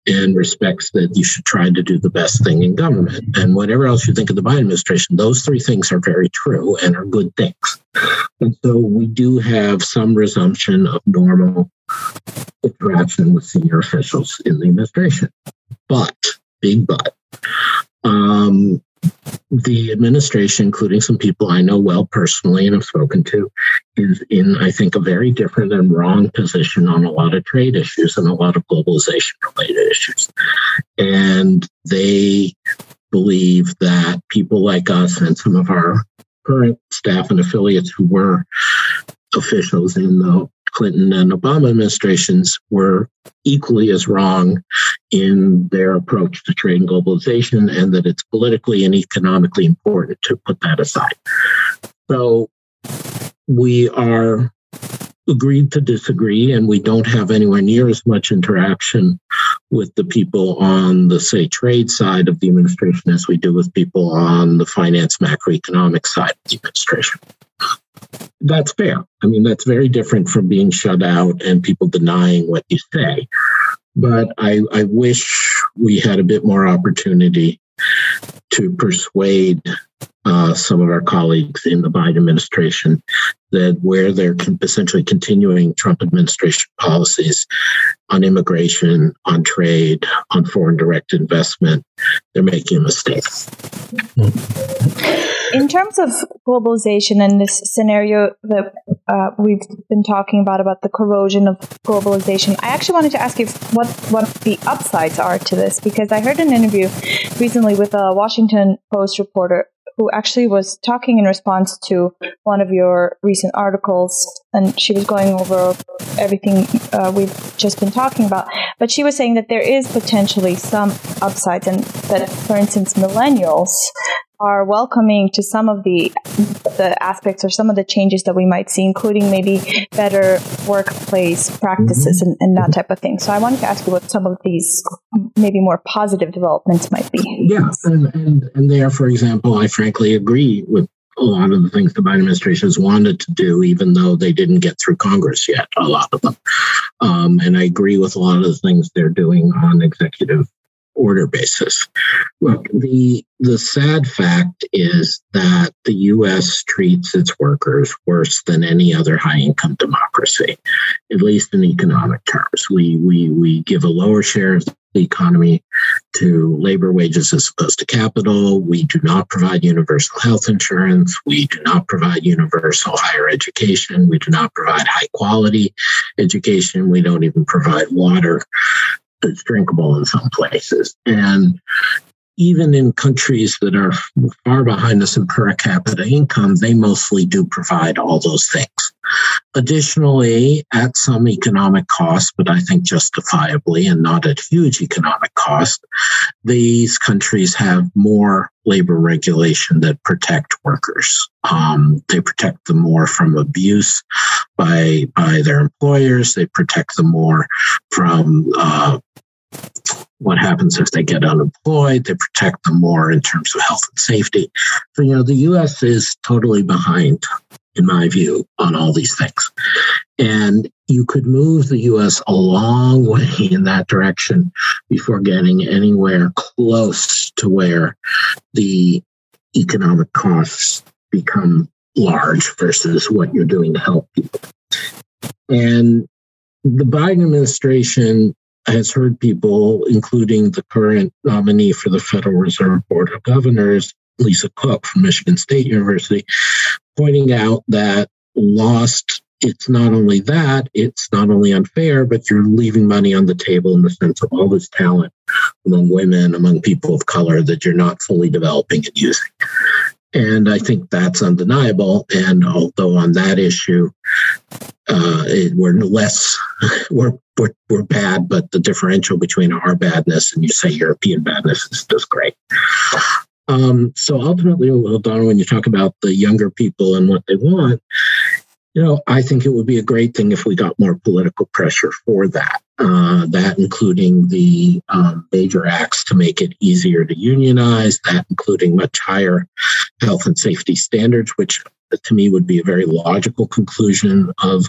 and respects that you should try to do the best thing in government. And whatever else you think of the Biden administration, those three things are very true and are good things. And so we do have some resumption of normal interaction with senior officials in the administration. But, big but, um, the administration, including some people I know well personally and have spoken to, is in, I think, a very different and wrong position on a lot of trade issues and a lot of globalization related issues. And they believe that people like us and some of our current staff and affiliates who were officials in the Clinton and Obama administrations were equally as wrong in their approach to trade and globalization, and that it's politically and economically important to put that aside. So we are agreed to disagree, and we don't have anywhere near as much interaction with the people on the, say, trade side of the administration as we do with people on the finance macroeconomic side of the administration that's fair. I mean, that's very different from being shut out and people denying what you say. But I, I wish we had a bit more opportunity to persuade uh, some of our colleagues in the Biden administration that where they're essentially continuing Trump administration policies on immigration, on trade, on foreign direct investment, they're making a mistake. In terms of globalization and this scenario that uh, we've been talking about, about the corrosion of globalization, I actually wanted to ask you what, what the upsides are to this, because I heard an interview recently with a Washington Post reporter who actually was talking in response to one of your recent articles, and she was going over everything uh, we've just been talking about. But she was saying that there is potentially some upsides, and that, for instance, millennials are welcoming to some of the the aspects or some of the changes that we might see, including maybe better workplace practices mm-hmm. and, and, that type of thing. So I wanted to ask you what some of these maybe more positive developments might be. Yeah, and and, and there, for example, I frankly agree with a lot of the things the Biden administration has wanted to do, even though they didn't get through Congress yet, a lot of them. Um, and I agree with a lot of the things they're doing on executive order basis. Look, the the sad fact is that the U.S. treats its workers worse than any other high income democracy, at least in economic terms. We we we give a lower share of the economy to labor wages as opposed to capital. We do not provide universal health insurance. We do not provide universal higher education. We do not provide high quality education. We don't even provide water that's drinkable in some places. And even in countries that are far behind us in per capita income, they mostly do provide all those things. Additionally, at some economic cost, but I think justifiably and not at huge economic cost, these countries have more labor regulation that protect workers. Um, they protect them more from abuse by by their employers. They protect them more from uh, what happens if they get unemployed. They protect them more in terms of health and safety. So, you know, the U.S. is totally behind, in my view, on all these things. And you could move the U.S. a long way in that direction before getting anywhere close to where the economic costs become large versus what you're doing to help people. And the Biden administration has heard people, including the current nominee for the Federal Reserve Board of Governors, Lisa Cook from Michigan State University, pointing out that lost it's not only that, it's not only unfair, but you're leaving money on the table in the sense of all this talent among women, among people of color that you're not fully developing and using. And I think that's undeniable. And although on that issue, uh, it, we're less, we're, we're, we're bad, but the differential between our badness and you say European badness is just great. Um, so ultimately, Donna, when you talk about the younger people and what they want, you know, I think it would be a great thing if we got more political pressure for that. Uh, that including the um, major acts to make it easier to unionize, that including much higher health and safety standards, which to me would be a very logical conclusion of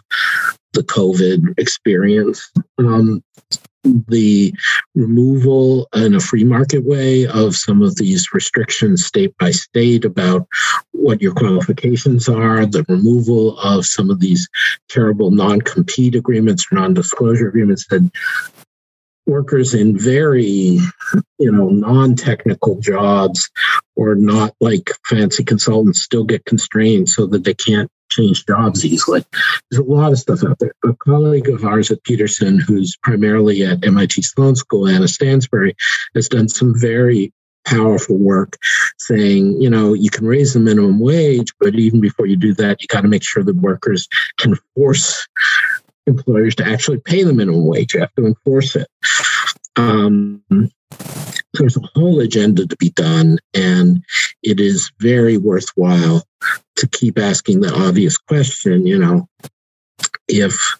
the COVID experience. Um, the removal in a free market way of some of these restrictions state by state about what your qualifications are, the removal of some of these terrible non compete agreements non disclosure agreements that workers in very you know non-technical jobs or not like fancy consultants still get constrained so that they can't change jobs easily there's a lot of stuff out there a colleague of ours at peterson who's primarily at mit sloan school anna stansbury has done some very powerful work saying, you know, you can raise the minimum wage, but even before you do that, you got to make sure the workers can force employers to actually pay the minimum wage. You have to enforce it. Um, there's a whole agenda to be done, and it is very worthwhile to keep asking the obvious question. You know, if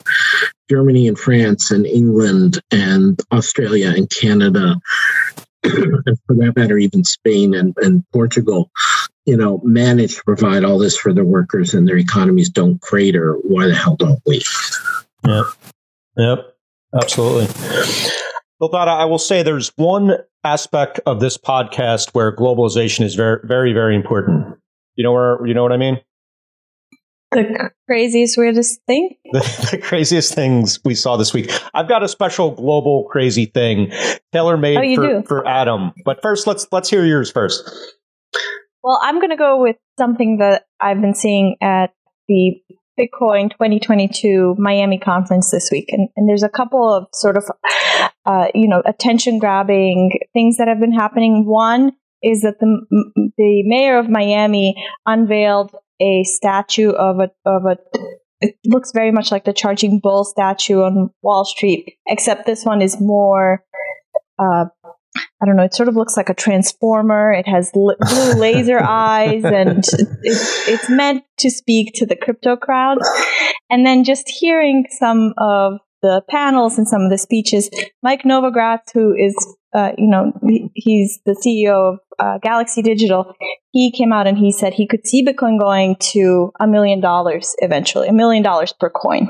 Germany and France and England and Australia and Canada, and for that matter, even Spain and, and Portugal, you know, manage to provide all this for their workers and their economies don't crater, why the hell don't we? Yep. Yep. Absolutely. Well, Donna, I will say there's one aspect of this podcast where globalization is very, very, very important. You know where you know what I mean? The craziest, weirdest thing? The, the craziest things we saw this week. I've got a special global crazy thing tailor made Oh, for, for Adam. But first let's let's hear yours first. Well, I'm going to go with something that I've been seeing at the Bitcoin 2022 Miami conference this week. And, and there's a couple of sort of, uh, you know, attention grabbing things that have been happening. One is that the, the mayor of Miami unveiled a statue of a, of a, it looks very much like the Charging Bull statue on Wall Street, except this one is more, uh, I don't know. It sort of looks like a transformer. It has blue laser eyes, and it's, it's meant to speak to the crypto crowd. And then just hearing some of the panels and some of the speeches, Mike Novogratz, who is, uh, you know, he's the CEO of uh, Galaxy Digital, he came out and he said he could see Bitcoin going to a million dollars eventually, a million dollars per coin.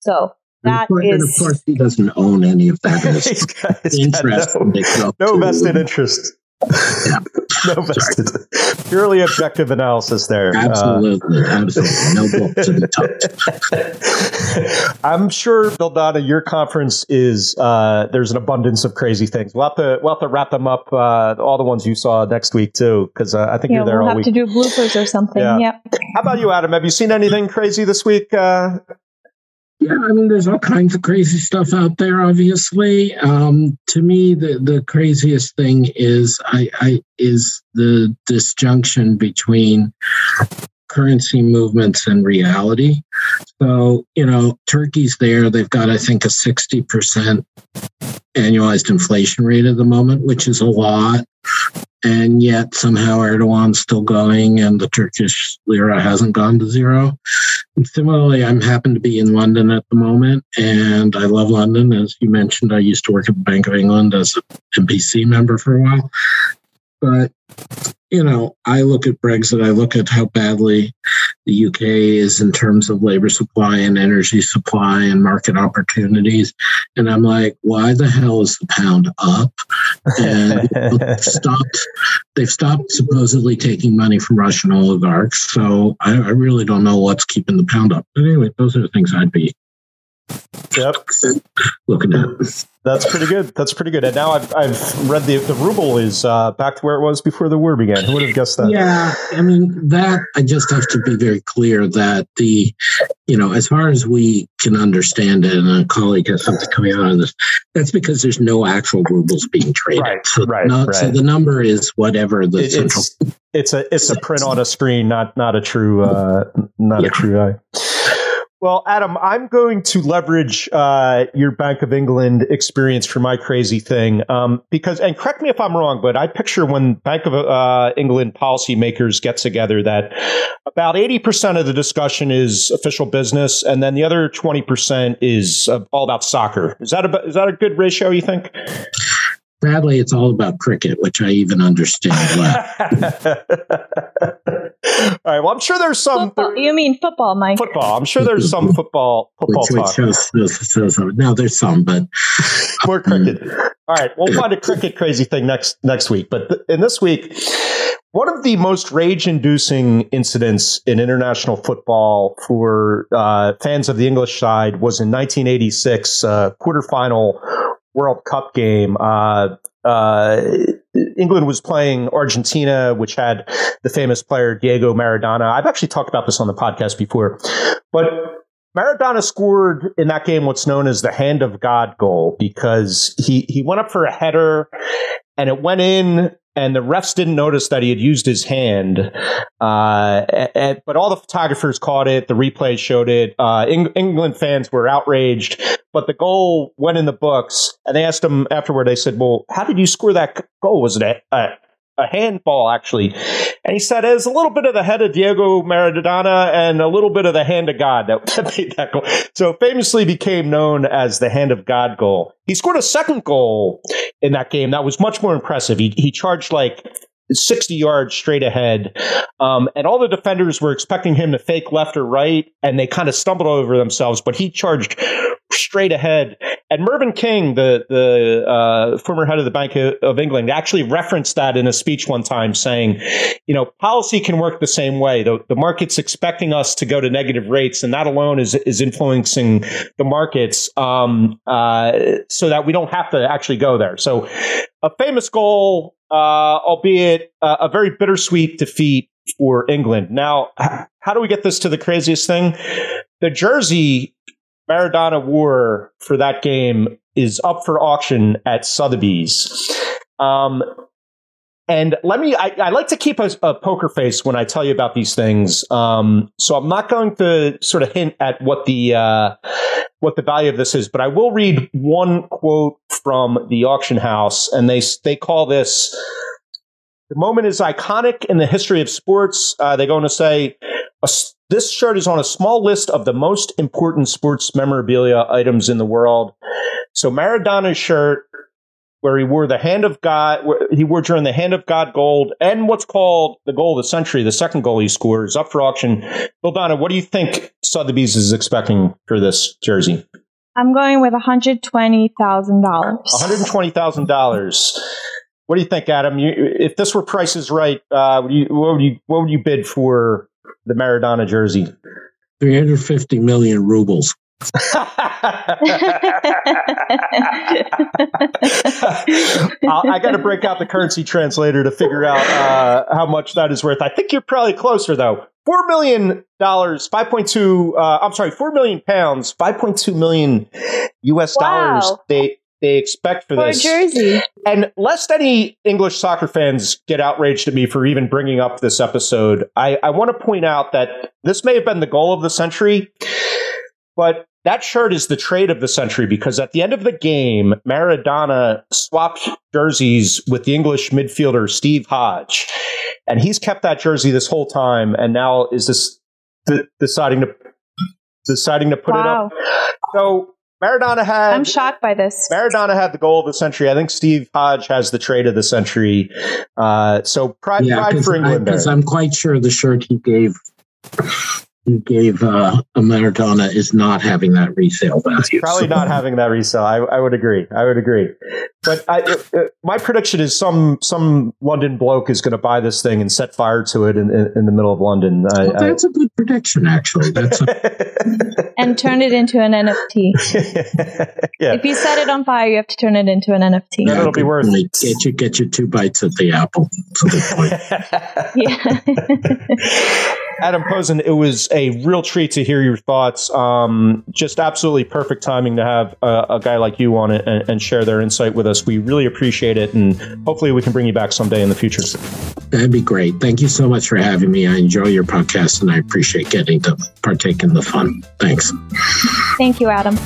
So And that of course, and of course, he doesn't own any of that He's got- he's got interest. no- no vested interest. Yeah. no vested. Purely objective analysis there. Uh, Absolutely, absolutely. No book to be touched. I'm sure, Vildana, your conference is uh, there's an abundance of crazy things. We'll have to we'll have to wrap them up. Uh, all the ones you saw next week too, because uh, I think yeah, you're there we'll all have to do bloopers or something. Yeah. Yeah. How about you, Adam? Have you seen anything crazy this week? Yeah, I mean, there's all kinds of crazy stuff out there. Obviously, um, to me, the the craziest thing is I, I is the disjunction between currency movements and reality. So, you know, Turkey's there. They've got, I think, a 60% annualized inflation rate at the moment, which is a lot. And yet somehow Erdogan's still going and the Turkish lira hasn't gone to zero. Similarly, I'm happen to be in London at the moment and I love London. As you mentioned, I used to work at the Bank of England as an MPC member for a while. But you know, I look at Brexit, I look at how badly the UK is in terms of labor supply and energy supply and market opportunities. And I'm like, why the hell is the pound up? And they've stopped, they've stopped supposedly taking money from Russian oligarchs. So I, I really don't know what's keeping the pound up. But anyway, those are the things I'd be Yep. looking at. That's pretty good. That's pretty good. And now I've, I've read the, the ruble is uh, back to where it was before the war began. Who would have guessed that? Yeah, I mean that. I just have to be very clear that the, you know, as far as we can understand it, and a colleague has something coming out of this. That's because there's no actual rubles being traded. Right, so, right, not, so the number is whatever the It- central. it's it's a it's a print on a screen, not not a true uh, not Yeah. a true eye. Well, Adam, I'm going to leverage uh, your Bank of England experience for my crazy thing um, because, and correct me if I'm wrong, but I picture when Bank of uh, England policymakers get together that about 80% of the discussion is official business, and then the other 20% is uh, all about soccer. Is that a is that a good ratio? You think? Sadly, it's all about cricket, which I even understand less. all right. Well, I'm sure there's some Football. You mean football, Mike? football. I'm sure there's some football football which, which talk. shows, shows, shows, no, there's some, but More cricket. All right, we'll find a cricket crazy thing next next week. But th- in this week, one of the most rage-inducing incidents in international football for uh, fans of the English side was in 1986 uh, quarterfinal World Cup game. Uh, uh, England was playing Argentina, which had the famous player Diego Maradona. I've actually talked about this on the podcast before, but Maradona scored in that game what's known as the hand of God goal because he, he went up for a header and it went in and the refs didn't notice that he had used his hand. Uh, a- a- but all the photographers caught it. The replay showed it. Uh, Eng- England fans were outraged, but the goal went in the books. And they asked him afterward, they said, well, how did you score that goal? Was it a, a, a handball actually? And he said, it's a little bit of the head of Diego Maradona and a little bit of the hand of God that, that made that goal. So famously became known as the hand of God goal. He scored a second goal in that game that was much more impressive. He, he charged like 60 yards straight ahead. Um, and all the defenders were expecting him to fake left or right, and they kind of stumbled over themselves, but he charged straight ahead. And Mervyn King, the the uh, former head of the Bank of- England, actually referenced that in a speech one time, saying, "You know, policy can work the same way. The, the market's expecting us to go to negative rates, and that alone is is influencing the markets, um, uh, so that we don't have to actually go there." So, a famous goal, uh, albeit uh, a very bittersweet defeat for England. Now, how do we get this to the craziest thing? The jersey Maradona wore for that game is up for auction at Sotheby's. Um, and let me, I, I like to keep a, a poker face when I tell you about these things. Um, so I'm not going to sort of hint at what the, uh, what the value of this is, but I will read one quote from the auction house and they, they call this, the moment is iconic in the history of sports. Uh, they're going to say, a this shirt is on a small list of the most important sports memorabilia items in the world. So Maradona's shirt, where he wore the hand of God, where he wore during the hand of God gold, and what's called the goal of the century, the second goal he scored, is up for auction. Vildana, what do you think Sotheby's is expecting for this jersey? I'm going with $120,000. One hundred twenty thousand dollars. What do you think, Adam? You, if this were prices right, uh, would you, what would you what would you bid for the Maradona jersey? 350 million rubles. I, I got to break out the currency translator to figure out uh, how much that is worth. I think you're probably closer though. Four million dollars, five point two. Uh, I'm sorry, four million pounds, five point two million U.S. dollars. Wow. They they expect for this. jersey. And lest any English soccer fans get outraged at me for even bringing up this episode, I, I want to point out that this may have been the goal of the century. But that shirt is the trade of the century because at the end of the game, Maradona swapped jerseys with the English midfielder Steve Hodge. And he's kept that jersey this whole time and now is this d- deciding to deciding to put Wow. it up. So Maradona had I'm shocked by this. Maradona had the goal of the century. I think Steve Hodge has the trade of the century. Uh, so pride, pride for England because I'm quite sure the shirt he gave he gave uh, Maradona is not having that resale value. Probably So- not having that resale. I, I would agree. I would agree. But I, uh, uh, my prediction is some some London bloke is going to buy this thing and set fire to it in, in, in the middle of London. I, that's a good prediction, actually. That's a, I, and turn it into an NFT. yeah. If you set it on fire, you have to turn it into an NFT. Then it'll be worth- point. Get you get you two bites at the apple. That's a point. Yeah. Adam Posen, it was a real treat to hear your thoughts. Um, just absolutely perfect timing to have a, a guy like you on it and, and share their insight with us. We really appreciate it, and hopefully we can bring you back someday in the future. That'd be great. Thank you so much for having me. I enjoy your podcast and I appreciate getting to partake in the fun. Thanks. Thank you, Adam.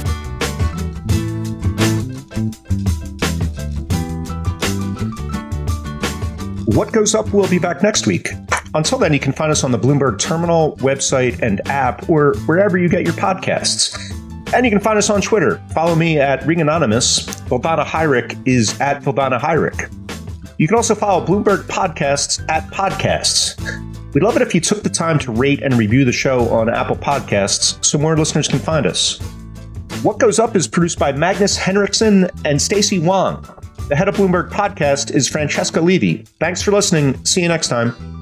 What Goes Up will be back next week. Until then, you can find us on the Bloomberg Terminal website and app or wherever you get your podcasts. And you can find us on Twitter. Follow me at Ring Anonymous. Vildana is at Vildana Hajric. You can also follow Bloomberg Podcasts at Podcasts. We'd love it if you took the time to rate and review the show on Apple Podcasts so more listeners can find us. What Goes Up is produced by Magnus Henriksen and Stacy Wong. The head of Bloomberg Podcast is Francesca Levy. Thanks for listening. See you next time.